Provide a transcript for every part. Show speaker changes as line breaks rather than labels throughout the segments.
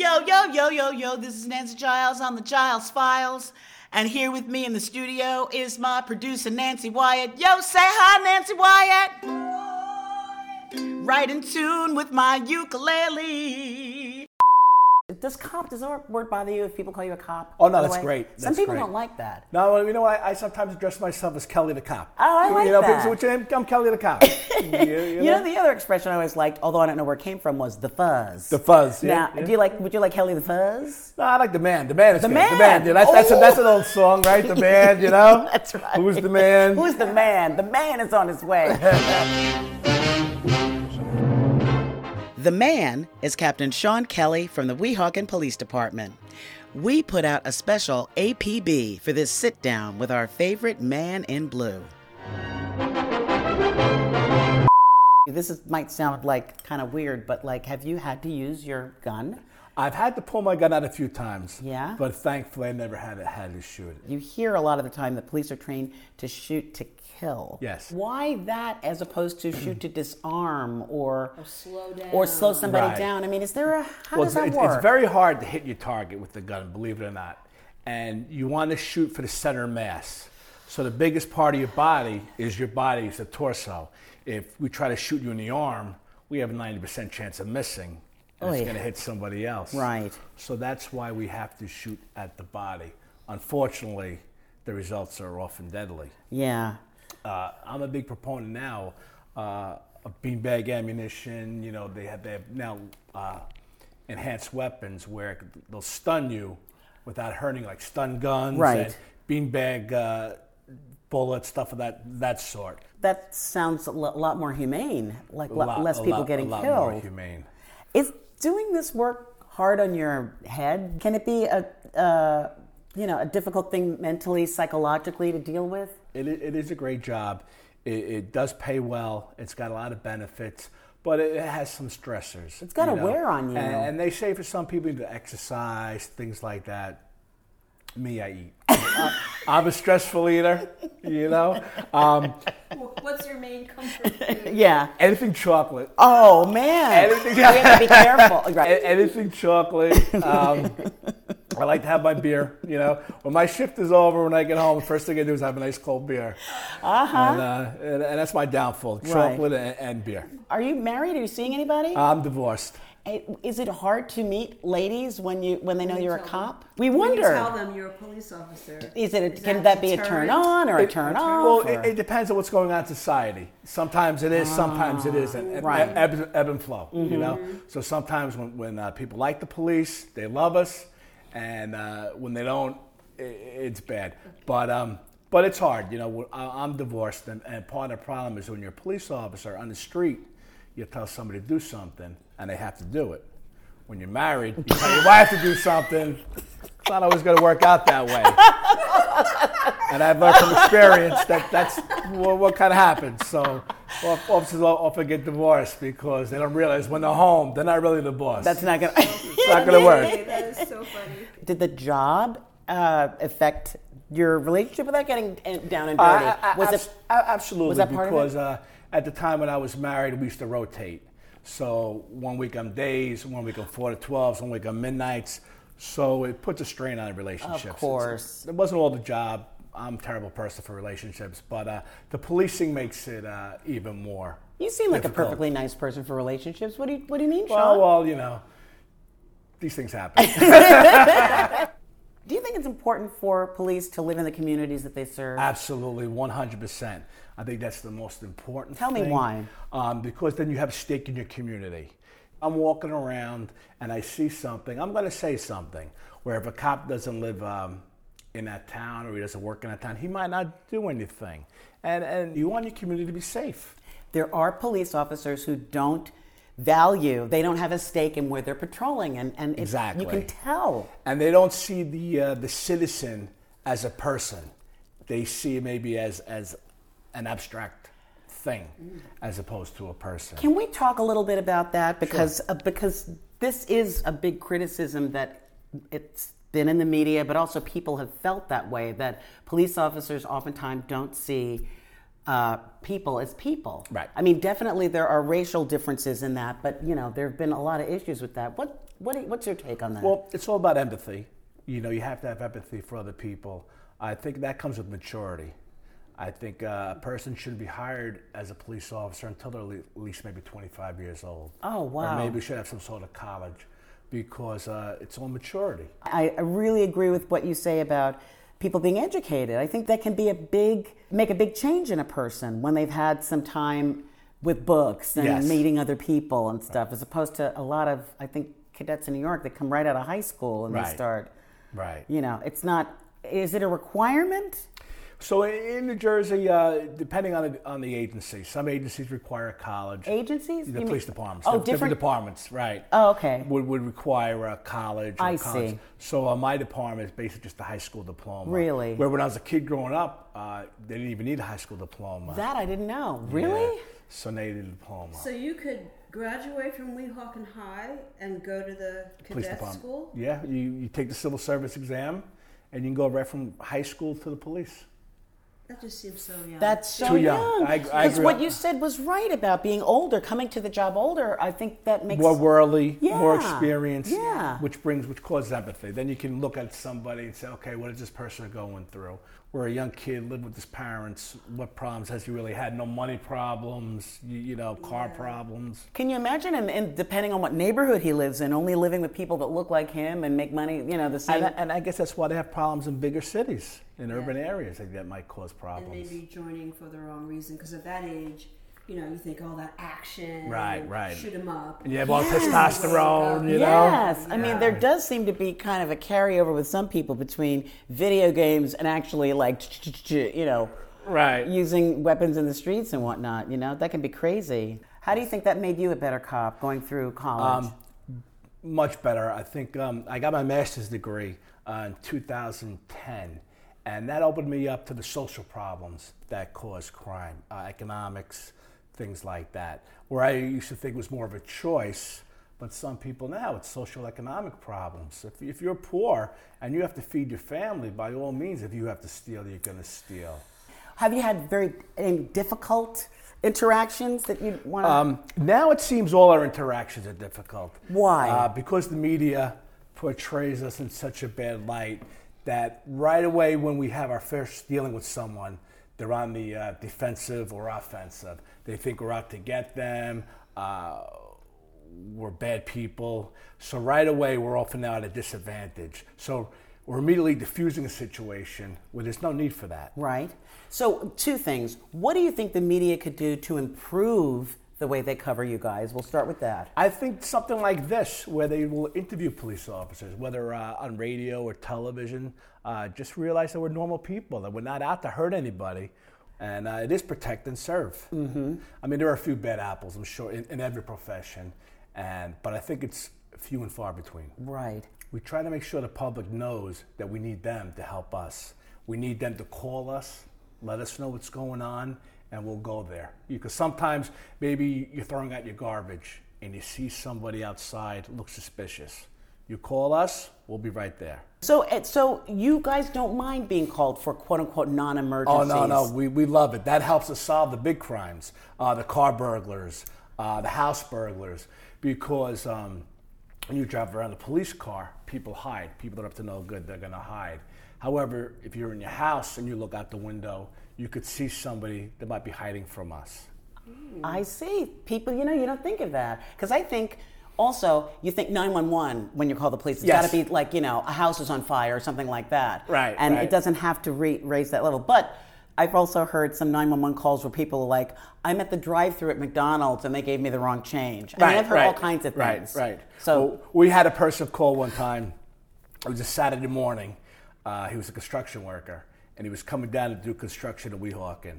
Yo, yo, yo, yo, yo, this is Nancy Giles on the Giles Files. And here with me in the studio is my producer, Nancy Wyatt. Yo, say hi, Nancy Wyatt. Right in tune with my ukulele. Does cop, does that word bother you if people call you a cop?
Oh, no, that's
way?
great.
Some
That's
people
great.
don't like that.
No, well, you know what? I, I sometimes address myself as Kelly the cop.
Oh, I like
you know,
that.
people say, what's your name? I'm Kelly the cop. you, you
You know, the other expression I always liked, although I don't know where it came from, was the fuzz.
the fuzz. Yeah,
now,
yeah.
do you like? Would you like Kelly the Fuzz?
No, I like the man. The man is
The
good.
man.
The man. Yeah, that's, that's, a,
Oh.
that's an old song, right? The man, you know?
That's right.
Who's the man?
Who's the man? The man is on his way. the man is Captain Sean Kelly from the Weehawken Police Department. We put out a special APB for this sit down with our favorite man in blue. This is, might sound like kind of weird, but like, have you had to use your gun?
I've had to pull my gun out a few times.
Yeah?
But thankfully, I never had, had to shoot it.
You hear a lot of the time that police are trained to shoot to kill.
Yes.
Why that as opposed to shoot to disarm or
Or slow down.
or slow somebody
Right.
down? I mean, is there a how
well,
does that
it's,
work?
it's very hard to hit your target with the gun, believe it or not. And you want to shoot for the center mass. So the biggest part of your body is your body, is the torso. If we try to shoot you in the arm, we have a 90% chance of missing. And
Oh,
it's
yeah.
going to hit somebody else.
Right.
So that's why we have to shoot at the body. Unfortunately, the results are often deadly.
yeah.
Uh, I'm a big proponent now uh, of beanbag ammunition. You know, they have, they have now uh, enhanced weapons where they'll stun you without hurting, like stun guns
Right.
and beanbag uh, bullets, stuff of that that sort.
That sounds a lot more humane, like
lot-
less people
lot-
getting
a lot
killed.
More humane.
Is doing this work hard on your head? Can it be a, uh, you know, a difficult thing mentally, psychologically to deal with?
It, it is a great job. It, it does pay well. It's got a lot of benefits, but it has some stressors.
It's gotta
you know.
wear on you.
And, and they say for some people to exercise, things like that. Me, I eat. I- I'm a stressful eater, you know. Um,
What's your main comfort food?
Yeah.
anything chocolate.
Oh man.
Anything-
we have to be careful. Right.
Anything chocolate. Um, I like to have my beer. You know, when my shift is over, when I get home, the first thing I do is have a nice cold beer. Uh-huh. And, uh, and, and that's my downfall: chocolate and, and beer.
Are you married? Are you seeing anybody?
I'm divorced.
Is it hard to meet ladies when you when they know you're a
tell
cop? We
When you
wonder.
tell them you're a police officer.
Is it? A,
Is
can that, be a turn on or a turn off? Well,
it, it depends on what's going on in society. Sometimes it is, sometimes it isn't. It-
Right. Mm-hmm.
Ebb, ebb and flow, you know. So sometimes when, when uh, people like the police, they love us, and uh, when they don't, i it's bad. But um, but it's hard, you know. I- I'm divorced, and, and part of the problem is when you're a police officer on the street, you tell somebody to do something, and they have to do it. When you're married, you tell your wife to do something. It's not always going to work out that way. And I've learned from experience that that's what, what kind of happens. So off- officers often get divorced because they don't realize when they're home, they're not really the boss.
That's not gonna.
it's not going to work.
That is so funny.
Did the job uh, affect your relationship without getting eh, down and
Uh,
dirty?
a- a-
was
abs-
it?
absolutely
was that part of it?
uh, at the time when I was married, we used to rotate. So one week I'm days, one week I'm four to twelve, one week I'm midnights. So it puts a strain on relationships. Of
course.
it wasn't all the job. I'm a terrible person for relationships, but uh, the policing makes it uh, even more.
You seem like a perfectly nice person for relationships. What do you What do you mean,
Well,
Sean?
well, you know, these things happen.
do you think it's important for police to live in the communities that they serve?
Absolutely, 100%. I think that's the most important
Tell me why.
Um, because then you have a stake in your community. I'm walking around and I see something, I'm going to say something. Where if a cop doesn't live um, in that town or he doesn't work in that town, he might not do anything. And, and you want your community to be safe.
there are police officers who don't value. They don't have a stake in where they're patrolling, and and it-
Exactly.
you can tell.
And they don't see the, uh, the citizen as a person. They see maybe as, as an abstract thing as opposed to a person.
Can we talk a little bit about that because uh, because this is a big criticism that it's been in the media, but also people have felt that way that police officers oftentimes don't see uh, people as people.
Right.
I mean, definitely there are racial differences in that, but you know there have been a lot of issues with that. What what what's your take on that?
Well, it's all about empathy. You know, you have to have empathy for other people. I think that comes with maturity. I think uh, a person shouldn't be hired as a police officer until they're at least maybe 25 years old.
Oh, wow.
Or maybe should have some sort of college because uh, it's all maturity.
I, I really agree with what you say about people being educated. I think that can be a big, make a big change in a person when they've had some time with books and
Yes.
meeting other people and stuff, as opposed to a lot of, I think, cadets in New York that come right out of high school and they start,
Right.
you know, it's not, is it a requirement?
So in New Jersey, uh, depending on the, on the agency, some agencies require college.
Agencies?
The
You mean-
police departments.
Oh,
the-
different-
departments, right.
Oh, okay.
Would, would require a college. Or
I
college.
see.
So uh, my department is basically just a high school diploma.
Really?
Where when I was a kid growing up, uh, they didn't even need a high school diploma.
That I didn't know.
Yeah.
Really?
So they needed a diploma.
So you could graduate from Weehawken High and go to the
police
cadet
department.
school?
Yeah, you, you take the civil service exam, and you can go right from high school to the police.
That just seems so young.
That's so
Too young.
young.
I- I
Because
agree.
what you said was right about being older, coming to the job older. I think that makes
more worldly, more
Yeah,
experience,
yeah.
which brings, which causes empathy. Then you can look at somebody and say, okay, what is this person going through? Where a young kid lived with his parents, what problems has he really had? No money problems, you, you know, car problems.
Can you imagine? And, and depending on what neighborhood he lives in, only living with people that look like him and make money, you know, the same.
And, and I guess that's why they have problems in bigger cities, in urban areas, like that might cause problems.
and
problems.
maybe joining for the wrong reason because at that age, you know, you think all that action,
Right,
and
right.
shoot 'em up.
And you have all
Yes.
testosterone, you know?
yes, I mean there does seem to be kind of a carryover with some people between video games and actually like you know
Right.
using weapons in the streets and whatnot. You know that can be crazy. How do you think that made you a better cop going through college?
Um, Much better. I think um, I got my master's degree uh, in 2010, and that opened me up to the social problems that cause crime, uh, economics, things like that. Where I used to think was more of a choice, but some people now it's social economic problems. If, if you're poor and you have to feed your family, by all means, if you have to steal, you're going to steal.
Have you had very any difficult interactions that you want to?
Um, now it seems all our interactions are difficult.
Why?
Uh, because the media portrays us in such a bad light that right away when we have our first dealing with someone, they're on the uh, defensive or offensive. They think we're out to get them. Uh, we're bad people. So right away we're often now at a disadvantage. So we're immediately diffusing a situation where there's no need for that.
Right. So, two things. What do you think the media could do to improve the way they cover you guys? We'll start with that.
I think something like this, where they will interview police officers, whether uh, on radio or television, uh, just realize that we're normal people, that we're not out to hurt anybody, and uh, it is protect and serve. Mm-hmm. I mean, there are a few bad apples, I'm sure, in, in every profession, and but I think it's few and far between.
Right.
We try to make sure the public knows that we need them to help us. We need them to call us, let us know what's going on, and we'll go there. Because sometimes maybe you're throwing out your garbage and you see somebody outside look suspicious. You call us, we'll be right there.
So, eh, so you guys don't mind being called for quote unquote
Oh
non-emergencies?
Oh, no, no, we, we love it. That helps us solve the big crimes, uh, the car burglars, uh, the house burglars, because um, when you drive around a police car, people hide. People that are up to no good, they're going to hide. However, if you're in your house and you look out the window, you could see somebody that might be hiding from us.
I see. People, you know, you don't think of that because I think. Also, you think 911 when you call the police. It's
Yes.
got to be like, you know, a house is on fire or something like that.
Right,
And
right.
it doesn't have to re- raise that level. But I've also heard some 911 calls where people are like, I'm at the drive through at McDonald's and they gave me the wrong change. I mean, I've heard all kinds of things.
Right, right.
So,
Well, we had a person call one time. It was a Saturday morning. Uh, he was a construction worker, and he was coming down to do construction at Weehawken.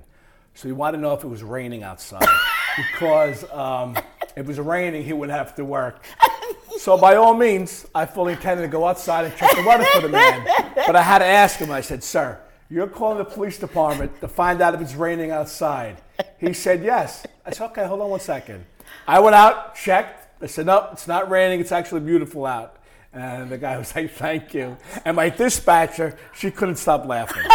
So he wanted to know if it was raining outside because um, if it was raining, he would have to work. So by all means, I fully intended to go outside and check the weather for the man. But I had to ask him. I said, "Sir, you're calling the police department to find out if it's raining outside." He said, "Yes." I said, "Okay, hold on one second. I went out, checked. I said, "No, it's not raining. It's actually beautiful out." And the guy was like, "Thank you." And my dispatcher, she couldn't stop laughing.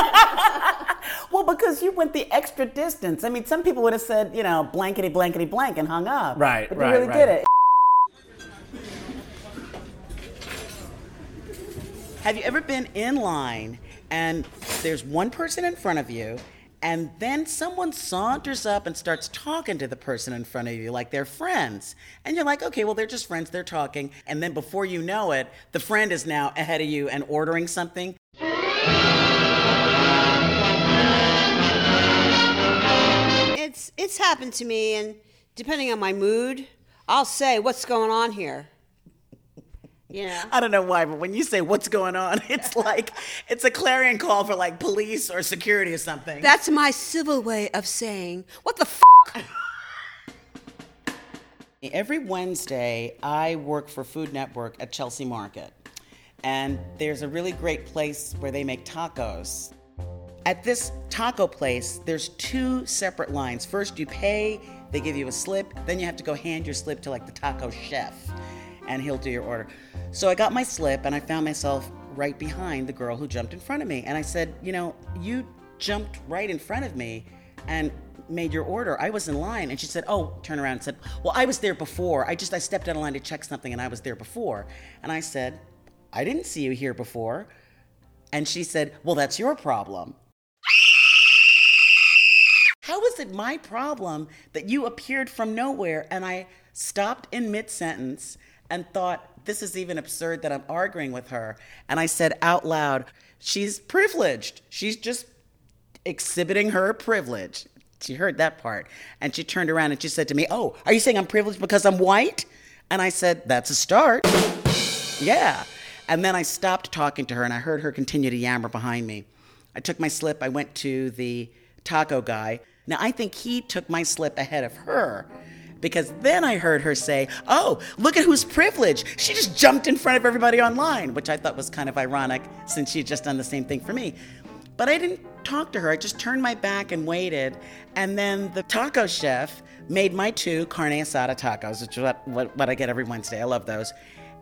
Well, because you went the extra distance. I mean, some people would have said, you know, blankety blankety blank and hung up.
Right,
But
right,
you really
right.
did it. Have you ever been in line and there's one person in front of you, and then someone saunters up and starts talking to the person in front of you like they're friends? And you're like, okay, well, they're just friends, they're talking. And then before you know it, the friend is now ahead of you and ordering something.
It's it's happened to me, and depending on my mood, I'll say, "What's going on here?" You know.
I don't know why, but when you say what's going on, it's like it's a clarion call for like police or security or something.
That's my civil way of saying, "What the f?"
Every Wednesday, I work for Food Network at Chelsea Market. And there's a really great place where they make tacos. At this taco place, there's two separate lines. First, you pay, they give you a slip, then you have to go hand your slip to like the taco chef, and he'll do your order. So I got my slip, and I found myself right behind the girl who jumped in front of me. And I said, You know, you jumped right in front of me and made your order. I was in line. And she said, Oh, turn around and said, Well, I was there before. I just, I stepped out of line to check something, and I was there before. And I said, I didn't see you here before. And she said, Well, that's your problem. How is it my problem that you appeared from nowhere and I stopped in mid sentence and thought, this is even absurd that I'm arguing with her? And I said out loud, she's privileged. She's just exhibiting her privilege. She heard that part. And she turned around and she said to me, Oh, are you saying I'm privileged because I'm white? And I said, That's a start. Yeah. And then I stopped talking to her and I heard her continue to yammer behind me. I took my slip, I went to the taco guy. Now I think he took my slip ahead of her because then I heard her say, Oh, look at who's privileged. She just jumped in front of everybody online, which I thought was kind of ironic since she had just done the same thing for me. But I didn't talk to her. I just turned my back and waited. And then the taco chef made my two carne asada tacos, which is what, what, what I get every Wednesday. I love those.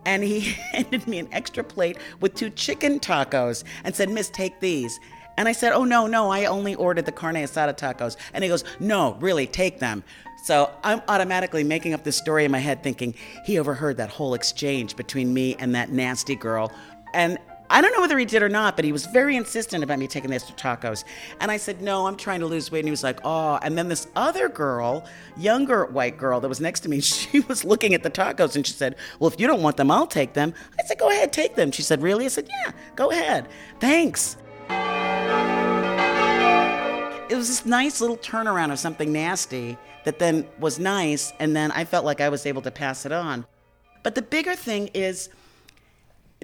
And he handed me an extra plate with two chicken tacos and said, Miss, take these. And I said, Oh, no, no, I only ordered the carne asada tacos. And he goes, No, really, take them. So I'm automatically making up this story in my head thinking he overheard that whole exchange between me and that nasty girl. And I don't know whether he did or not, but he was very insistent about me taking extra tacos. And I said, No, I'm trying to lose weight. And he was like, Oh. And then this other girl, younger white girl that was next to me, she was looking at the tacos and she said, Well, if you don't want them, I'll take them. I said, Go ahead, take them. She said, Really? I said, Yeah, go ahead. Thanks. It was this nice little turnaround of something nasty that then was nice. And then I felt like I was able to pass it on. But the bigger thing is,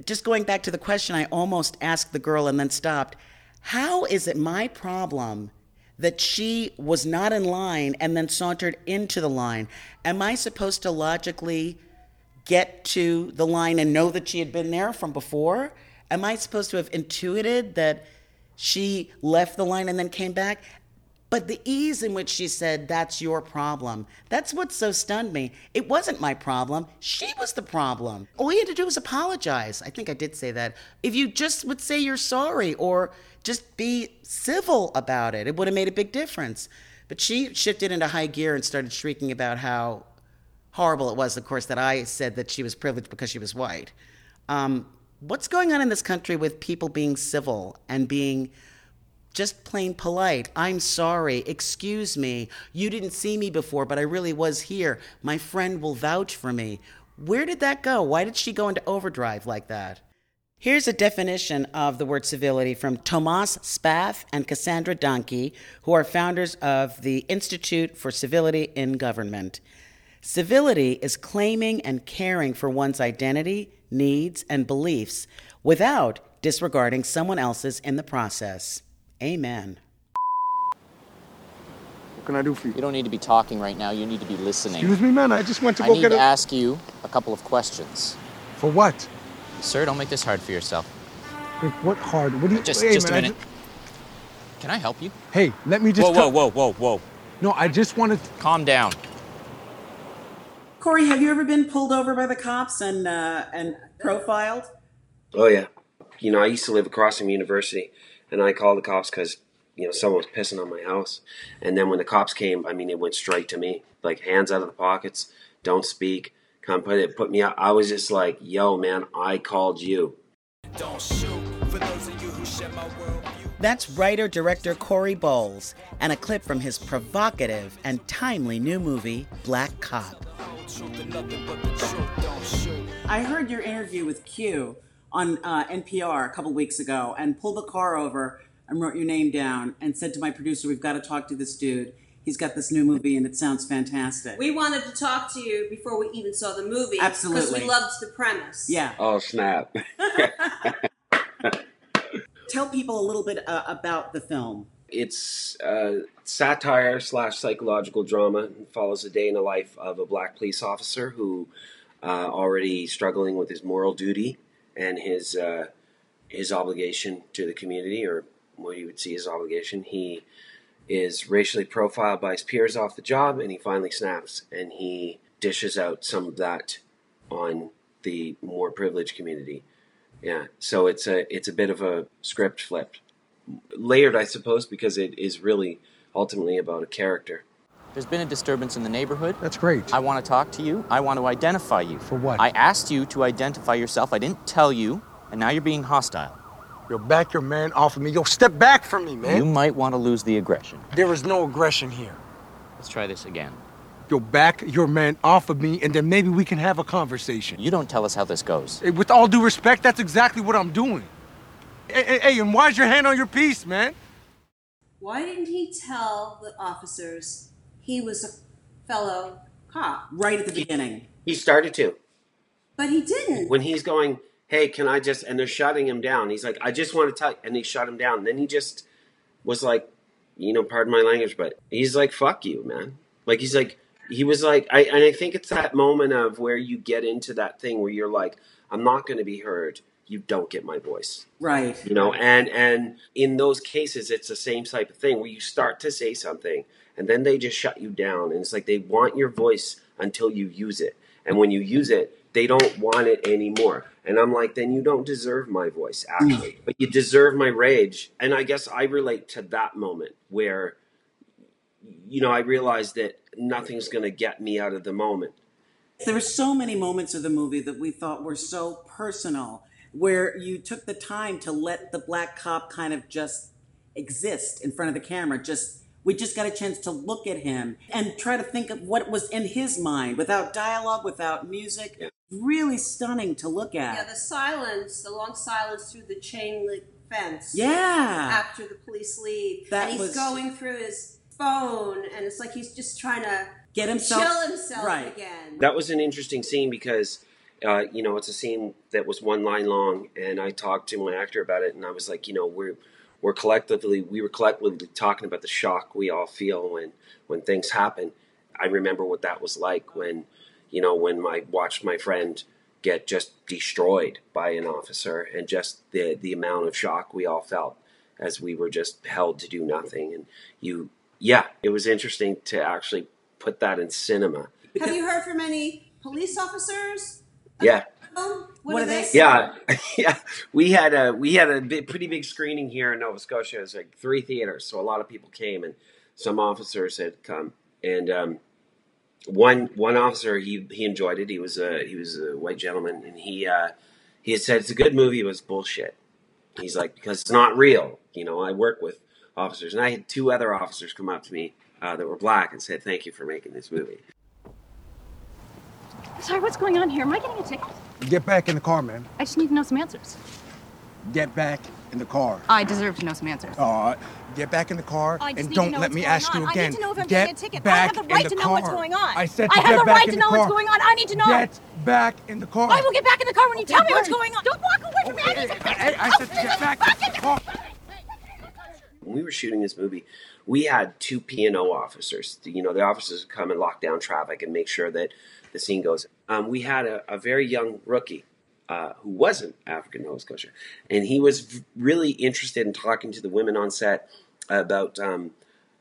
just going back to the question I almost asked the girl and then stopped how is it my problem that she was not in line and then sauntered into the line? Am I supposed to logically get to the line and know that she had been there from before? Am I supposed to have intuited that she left the line and then came back? But the ease in which she said, That's your problem, that's what so stunned me. It wasn't my problem. She was the problem. All you had to do was apologize. I think I did say that. If you just would say you're sorry or just be civil about it, it would have made a big difference. But she shifted into high gear and started shrieking about how horrible it was, of course, that I said that she was privileged because she was white. Um, what's going on in this country with people being civil and being just plain polite. I'm sorry. Excuse me. You didn't see me before, but I really was here. My friend will vouch for me. Where did that go? Why did she go into overdrive like that? Here's a definition of the word civility from Tomas Spath and Cassandra Dahnke, who are founders of the Institute for Civility in Government. Civility is claiming and caring for one's identity, needs, and beliefs without disregarding someone else's in the process. Amen.
What can I do for you?
You don't need to be talking right now. You need to be listening.
Excuse me, man. I just went to go I
need
get
to
a.
ask you a couple of questions.
For what?
Sir, don't make this hard for yourself.
Like, what hard? What do you?
Just,
hey,
just a
man, I
minute. Can I help you?
hey, let me just.
Whoa, whoa, whoa, whoa, whoa.
No, I just wanted. To...
Calm down.
Cory, have you ever been pulled over by the cops and uh, and profiled?
Oh yeah, you know I used to live across from university, and I called the cops because you know someone was pissing on my house, and then when the cops came, I mean it went straight to me, like hands out of the pockets, don't speak, come put it put me out. I was just like, yo man, I called you.
Don't shoot for those of you who share my worldview.
That's writer director Cory Bowles, and a clip from his provocative and timely new movie, Black Cop.
Truth and nothing but the truth. Don't shoot.
I heard your interview with Q on uh, NPR a couple weeks ago and pulled the car over and wrote your name down and said to my producer, We've got to talk to this dude. He's got this new movie and it sounds fantastic.
We wanted to talk to you before we even saw the movie.
Absolutely.
Because we loved the premise.
yeah.
Oh snap!
Tell people a little bit uh, about the film.
it's uh, satire slash psychological drama. It follows a day in the life of a black police officer who uh, already struggling with his moral duty and his uh, his obligation to the community, or what you would see as obligation. He is racially profiled by his peers off the job, and he finally snaps and he dishes out some of that on the more privileged community. Yeah, so it's a it's a bit of a script flip layered, I suppose, because it is really ultimately about a character.
There's been a disturbance in the neighborhood.
That's great.
I want to talk to you. I want to identify you.
For what?
I asked you to identify yourself. I didn't tell you, and now you're being hostile.
Yo, back your man off of me. Yo, step back from me, man.
You might want to lose the aggression.
There is no aggression here.
Let's try this again.
Yo, back your man off of me, and then maybe we can have a conversation.
You don't tell us how this goes.
Hey, with all due respect, that's exactly what I'm doing. Hey, hey, hey, and why's your hand on your piece, man?
Why didn't he tell the officers he was a fellow cop?
Right at the beginning.
He started to
But he didn't.
when he's going, "Hey, can I just?" and they're shutting him down. He's like, "I just want to tell," and they shut him down. And then he just was like, you know, pardon my language, but he's like, "Fuck you, man!" Like he's like, he was like, I and I think it's that moment of where you get into that thing where you're like, "I'm not going to be heard." You don't get my voice.
Right.
you know and and in those cases it's the same type of thing where you start to say something and then they just shut you down. And it's like they want your voice until you use it. And when you use it they don't want it anymore. And i'm like then you don't deserve my voice actually. Mm. But you deserve my rage. And i guess i relate to that moment where you know i realized that nothing's going to get me out of the moment.
There were so many moments of the movie that we thought were so personal, where you took the time to let the black cop kind of just exist in front of the camera. Just we just got a chance to look at him and try to think of what was in his mind without dialogue, without music.
Yeah.
Really stunning to look at.
yeah, the silence, the long silence through the chain link fence.
Yeah.
After the police leave.
That
and he's
was-
going through his phone, and it's like he's just trying to
Get himself
chill himself
right.
again.
that was an interesting scene because uh, you know it's a scene that was one line long and i talked to my actor about it and i was like you know we're we're collectively we were collectively talking about the shock we all feel when when things happen. I remember what that was like when you know when i watched my friend get just destroyed by an officer and just the the amount of shock we all felt as we were just held to do nothing. And you yeah it was interesting to actually put that in cinema.
Have you heard from any police officers?
Yeah
what,
What are
they?
Yeah, yeah. We had a we had a big, pretty big screening here in Nova Scotia. It was like three theaters, so a lot of people came, and some officers had come. And um, one one officer he he enjoyed it. He was a he was a white gentleman, and he uh, he had said it's a good movie. It was bullshit. He's like because it's not real. You know, I work with officers, and I had two other officers come up to me uh, that were black and said, "Thank you for making this movie."
Sorry, what's going on here? Am I getting a ticket?
Get back in the car, man.
I just need to know some answers.
Get back in the car.
I deserve to know some answers.
Uh, get back in the car
I just
and
need
don't
know
let
what's
me
going
ask
on.
you
I
again.
need to know if I'm
get
getting a ticket. I
back
have the
in
right
the
to know
car.
what's going on.
I said
I
to
have
get
the
back
right
in
to
the
know what's
car.
going on. I need to know.
Get back in the car.
I will get back in the car when you tell me what's
wait.
going on. Don't walk away from me. I need to.
Hey, I said to get back in the car.
when we were shooting this movie, we had two P&O officers. You know, the officers would come and lock down traffic and make sure that the scene goes. Um, we had a, a very young rookie uh, who wasn't African Nova Scotia, and he was really interested in talking to the women on set about um,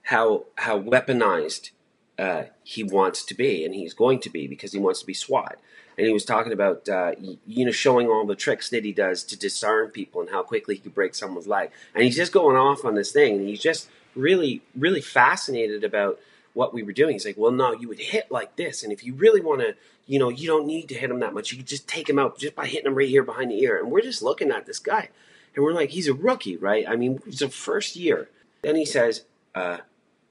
how how weaponized uh, he wants to be, and he's going to be because he wants to be SWAT. and he was talking about uh, you know showing all the tricks that he does to disarm people and how quickly he could break someone's leg. And he's just going off on this thing, and he's just really really fascinated about what we were doing. He's like, well, no, you would hit like this, and if you really want to, you know, you don't need to hit him that much. You could just take him out just by hitting him right here behind the ear. And we're just looking at this guy, and we're like, he's a rookie, right? I mean, it's a first year. Then he says, uh,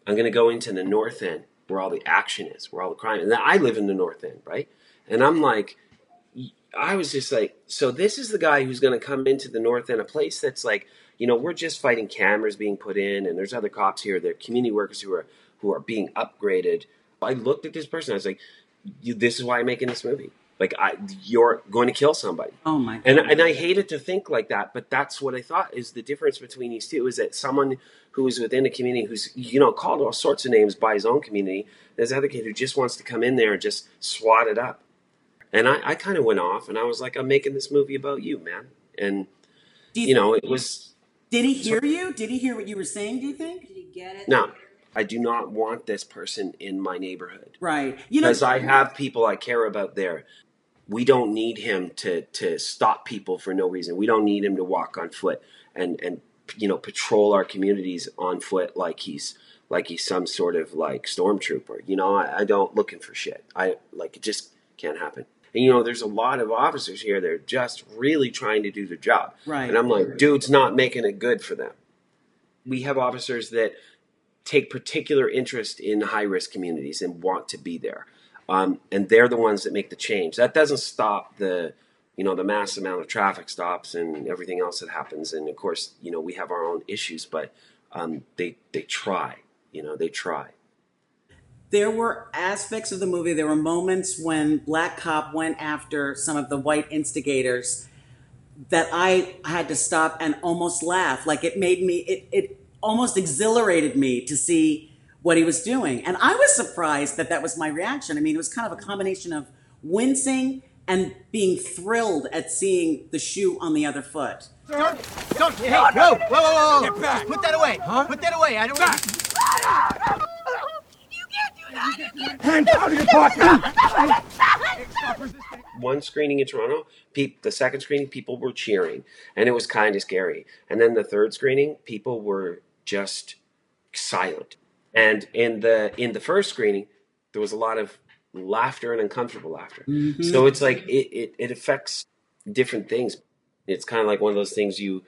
I'm going to go into the north end where all the action is, where all the crime. And I live in the north end, right? And I'm like, I was just like, so this is the guy who's going to come into the north end, a place that's like, you know, we're just fighting cameras being put in, and there's other cops here, they're community workers who are who are being upgraded. I looked at this person, I was like, you, this is why I'm making this movie. Like, I, you're going to kill somebody.
Oh my
And,
God.
and I hated to think like that, but that's what I thought is the difference between these two is that someone who is within a community who's, you know, called all sorts of names by his own community, there's another kid who just wants to come in there and just swat it up. And I, I kind of went off and I was like, I'm making this movie about you, man. And,
Do
you know, it was,
Did he hear you? Did he hear what you were saying? Do you think?
Did you get it?
no, I do not want this person in my neighborhood.
Right. You know,
because I have people I care about there. We don't need him to to stop people for no reason. We don't need him to walk on foot and and you know patrol our communities on foot like he's like he's some sort of like stormtrooper. You know, I, I don't looking for shit. I like it just can't happen. And you know, there's a lot of officers here that are just really trying to do their job.
Right.
And I'm like, dude's not making it good for them. We have officers that take particular interest in high risk communities and want to be there. Um, and they're the ones that make the change. That doesn't stop the, you know, the mass amount of traffic stops and everything else that happens. And of course, you know, we have our own issues, but um, they they try. You know, they try.
there were aspects of the movie, there were moments when Black Cop went after some of the white instigators that I had to stop and almost laugh. Like it made me, it, it almost exhilarated me to see what he was doing. And I was surprised that that was my reaction. I mean, it was kind of a combination of wincing and being thrilled at seeing the shoe on the other foot.
Don't, don't, hey, whoa, whoa, whoa, whoa, whoa. Get back. Put that away. Huh? Put that away. I don't back.
You can't do that! You can't
Hands out of your pocket.
one screening in Toronto, peop, the second screening, people were cheering, and it was kind of scary. And then the third screening, people were just silent. And in the in the first screening, there was a lot of laughter and uncomfortable laughter. Mm-hmm. So it's like it, it, it affects different things. It's kind of like one of those things you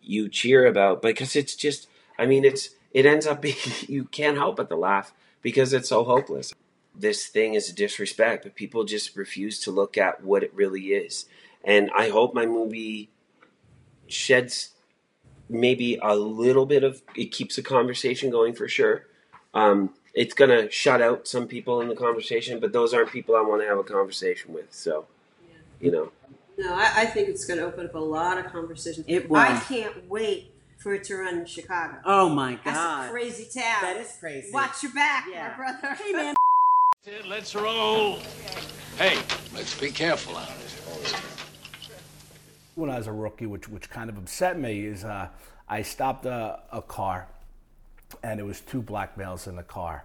you cheer about because it's just I mean it's it ends up being you can't help but to laugh because it's so hopeless. This thing is a disrespect, but people just refuse to look at what it really is. And I hope my movie sheds maybe a little bit of it keeps the conversation going for sure. Um, it's gonna shut out some people in the conversation, but those aren't people I want to have a conversation with. So, you know.
No, I, I think it's going to open up a lot of conversations.
It will.
I can't wait for it to run in Chicago.
Oh my
That's
God.
a crazy town.
That is crazy.
Watch your back,
Yeah.
my brother.
Hey, man.
Let's roll. Hey, let's be careful out there.
When I was a rookie, which which kind of upset me, is uh, I stopped a, a car, and it was two black males in the car.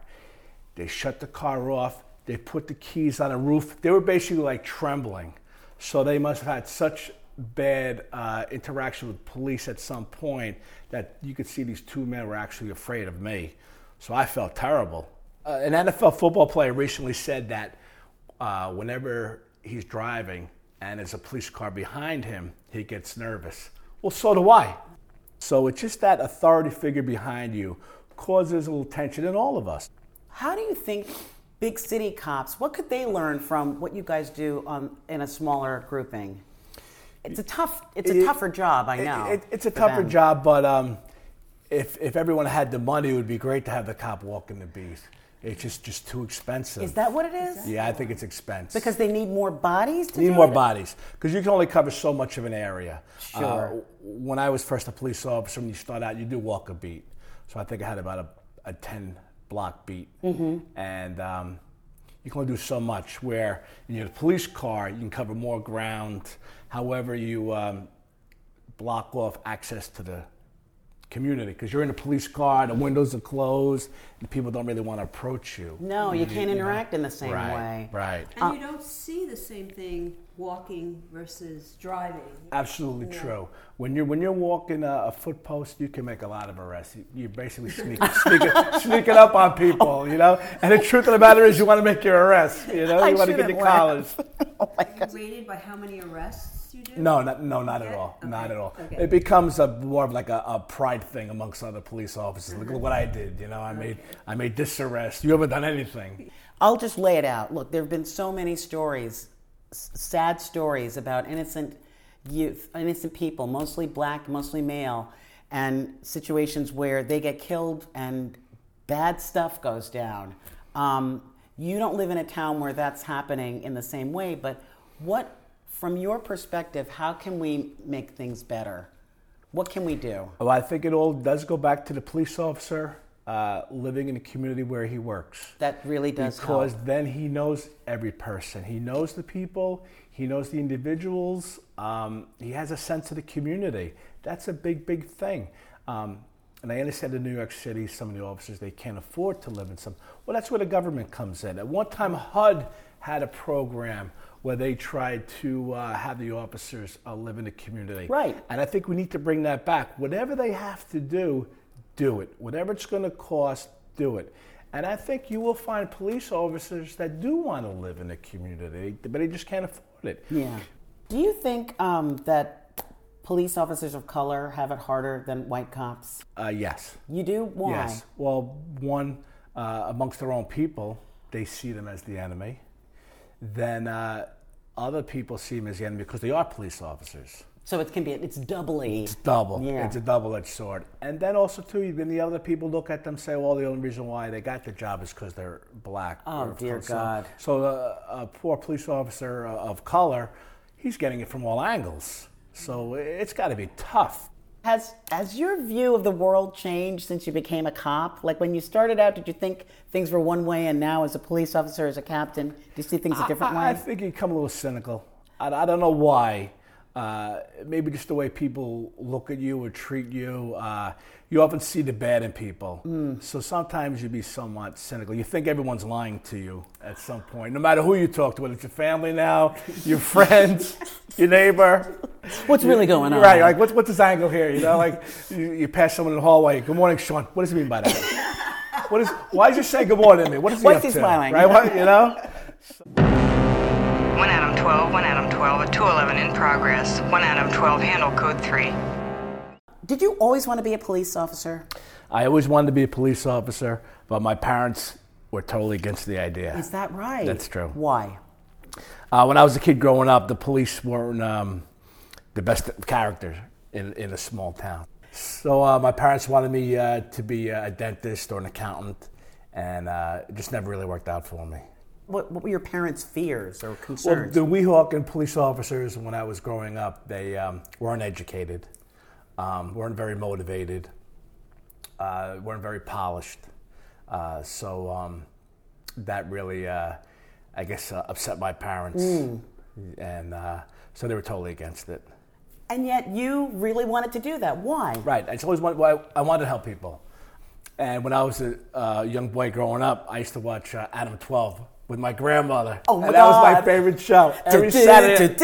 They shut the car off. They put the keys on the roof. They were basically like trembling, so they must have had such bad uh, interaction with police at some point that you could see these two men were actually afraid of me. So I felt terrible. Uh, an NFL football player recently said that uh, whenever he's driving and there's a police car behind him, he gets nervous. Well, so do I. So it's just that authority figure behind you causes a little tension in all of us.
How do you think big city cops, what could they learn from what you guys do on, in a smaller grouping? It's a tough, it's a
It-
tougher job, I know.
it- it's a tougher
them.
job, but um, if, if everyone had the money, it would be great to have the cop walking the beat. It's just, just too expensive.
Is that what it is?
Yeah, I think it's expensive.
Because they need more bodies to
need
do
more
it?
bodies because you can only cover so much of an area.
Sure.
Uh, when I was first a police officer, when you start out, you do walk a beat. So I think I had about a, a 10 block beat.
Mm-hmm.
And um, you can only do so much. Where in your police car, you can cover more ground. However, you um, block off access to the community because you're in a police car, the windows are closed, and people don't really want to approach you.
No, you can't
know?
interact in the same
right,
way.
Right.
And you don't see the same thing walking versus driving.
Absolutely
Yeah.
true. When you're when you're walking a, a foot post, you can make a lot of arrests. You, you're basically sneaking, sneaking, sneaking up on people, you know. And the truth of the matter is, you want to make your arrest. You know,
I
you want to get
shouldn't
your
laugh.
collars.
Are oh you rated by how many arrests you do?
No, not, no, not at
Yeah?
all. Not at all.
okay.
It becomes a more of like a, a pride thing amongst other police officers. Look at what I did. You know, I made I made this arrest. You haven't done anything.
I'll just lay it out. Look, there have been so many stories, s- sad stories about innocent youth, innocent people, mostly black, mostly male, and situations where they get killed and bad stuff goes down. Um, you don't live in a town where that's happening in the same way, but what, from your perspective, how can we make things better? What can we do?
Well, I think it all does go back to the police officer uh, living in the community where he works.
That really does
because
help.
then he knows every person. He knows the people. He knows the individuals. Um, he has a sense of the community. That's a big, big thing. Um, and I understand in New York City, some of the officers they can't afford to live in some. Well, that's where the government comes in. At one time, HUD had a program where they tried to uh, have the officers uh, live in the community.
Right.
And I think we need to bring that back. Whatever they have to do, do it. Whatever it's going to cost, do it. And I think you will find police officers that do want to live in the community, but they just can't afford it.
Yeah. Do you think um, that police officers of color have it harder than white cops?
Uh, yes.
You do? Why?
Yes. Well, one, uh, amongst their own people, they see them as the enemy. Then uh, other people see them as the enemy because they are police officers.
So it can be, it's doubly.
It's double.
Yeah.
It's a double-edged sword. And then also too, then the other people look at them say, well, the only reason why they got the job is because they're black.
Oh, dear
so-
God.
So the a poor police officer uh, of color, he's getting it from all angles. So it's got to be tough.
Has, has your view of the world changed since you became a cop? Like when you started out, did you think things were one way, and now as a police officer, as a captain, do you see things a different
I, I
way?
think you become a little cynical. I, I don't know why. Uh, maybe just the way people look at you or treat you. Uh, you often see the bad in people.
Mm.
So sometimes you'd be somewhat cynical. You think everyone's lying to you at some point, no matter who you talk to, whether it's your family now, your friends, your neighbor.
What's really going on?
Right, like what's, what's this angle here? You know, like you, you pass someone in the hallway. Good morning, Sean. What does he mean by that? what is? Why does he say good morning to me? What is he
What's
up
he
to?
smiling?
Right? What, you know.
One Adam 12, one Adam 12, a 211 in progress. One Adam 12, handle code 3.
Did you always want to be a police officer?
I always wanted to be a police officer, but my parents were totally against the idea.
Is that right?
That's true.
Why?
Uh, when I was a kid growing up, the police weren't um, the best characters in, in a small town. So uh, my parents wanted me uh, to be a dentist or an accountant, and uh, it just never really worked out for me.
What, what were your parents' fears or
Well,
concerns?
the Weehawken police officers, when I was growing up, they um, weren't educated, um, weren't very motivated, uh, weren't very polished. Uh, so um, that really, uh, I guess, uh, upset my parents.
Mm.
And uh, so they were totally against it.
and yet you really wanted to do that. Why?
Right. I just always wanted, well, I wanted to help people. And when I was a uh, young boy growing up, I used to watch uh, Adam 12 with my grandmother.
Oh, my
and that was my favorite show. Every Saturday,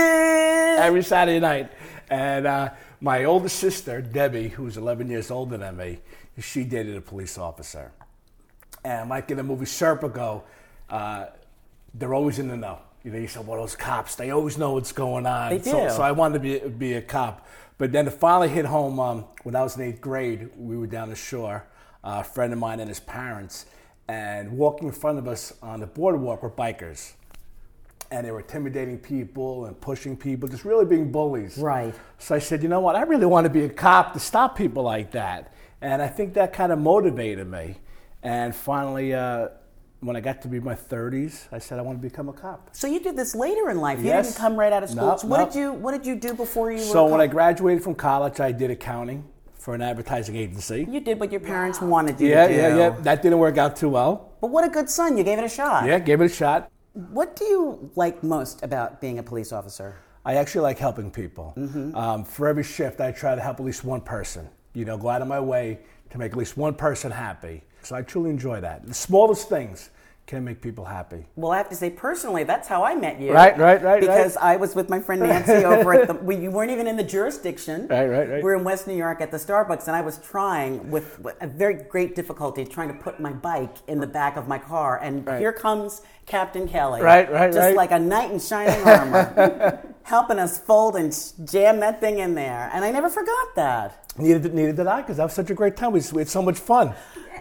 every Saturday night. And uh, my older sister, Debbie, who was 11 years older than me, she dated a police officer. And like in the movie Serpico, uh, they're always in the know. You know, you said, well, those cops, they always know what's going on.
They
So,
do.
so I wanted to be, be a cop. But then it finally hit home um, when I was in eighth grade. We were down the shore, uh, a friend of mine and his parents, and walking in front of us on the boardwalk were bikers. And they were intimidating people and pushing people, just really being bullies.
Right.
So I said, you know what? I really want to be a cop to stop people like that. And I think that kind of motivated me. And finally, uh, when I got to be my 30s, I said I want to become a cop.
So you did this later in life. You
Yes.
didn't come right out of school.
No,
so what
no.
did you What did you do before you?
So
were a
when I graduated from college, I did accounting for an advertising agency.
you did what your parents wanted you
Yeah,
to do.
yeah, yeah. Yeah. That didn't work out too well.
But what a good son! You gave it a shot.
Yeah, gave it a shot.
What do you like most about being a police officer?
I actually like helping people.
Mm-hmm.
Um, for every shift, I try to help at least one person. you know, go out of my way to make at least one person happy. So I truly enjoy that. The smallest things can make people happy.
Well, I have to say personally, that's how I met you.
Right, right, right,
Because
right.
I was with my friend Nancy over at the. We, you weren't even in the jurisdiction.
Right, right, right.
We're in West New York at the Starbucks, and I was trying with a very great difficulty trying to put my bike in the back of my car, and
Right.
here comes Captain Kelly.
Right, right,
Just
right.
like a knight in shining armor, helping us fold and jam that thing in there, and I never forgot that.
Neither, neither did I, because that was such a great time. We, we had so much fun,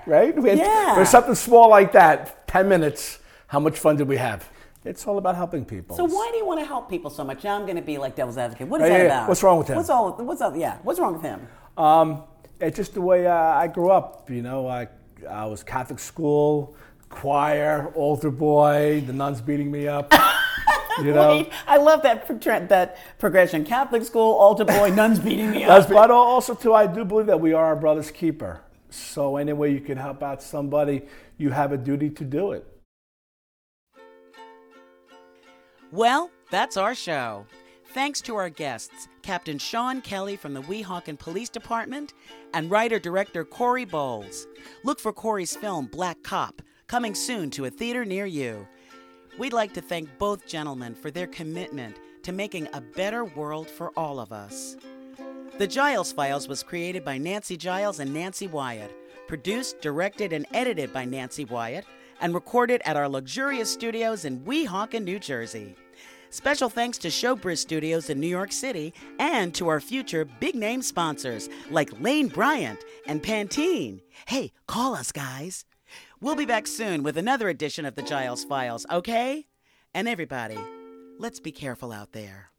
right? Had,
Yeah.
For something small like that, 10 minutes, how much fun did we have? It's all about helping people.
So why do you want to help people so much? Now I'm going to be like devil's advocate. What is that
yeah, yeah.
about?
What's wrong with him?
What's all? What's up? Yeah. What's wrong with him?
Um, it's just the way uh, I grew up. You know, I, I was Catholic school, choir, altar boy, the nuns beating me up. you know,
Wait, I love that pro- that progression. Catholic school, altar boy, nuns beating me up.
but also too, I do believe that we are our brother's keeper. So any way you can help out somebody, you have a duty to do it.
Well, that's our show. Thanks to our guests, Captain Sean Kelly from the Weehawken Police Department and writer director Cory Bowles. Look for Cory's film Black Cop, coming soon to a theater near you. We'd like to thank both gentlemen for their commitment to making a better world for all of us. The Giles Files was created by Nancy Giles and Nancy Wyatt, produced, directed, and edited by Nancy Wyatt, and recorded at our luxurious studios in Weehawken, New Jersey. Special thanks to Showbiz Studios in New York City and to our future big name sponsors like Lane Bryant and Pantene. Hey, call us, guys. We'll be back soon with another edition of the Giles Files, okay? And everybody, let's be careful out there.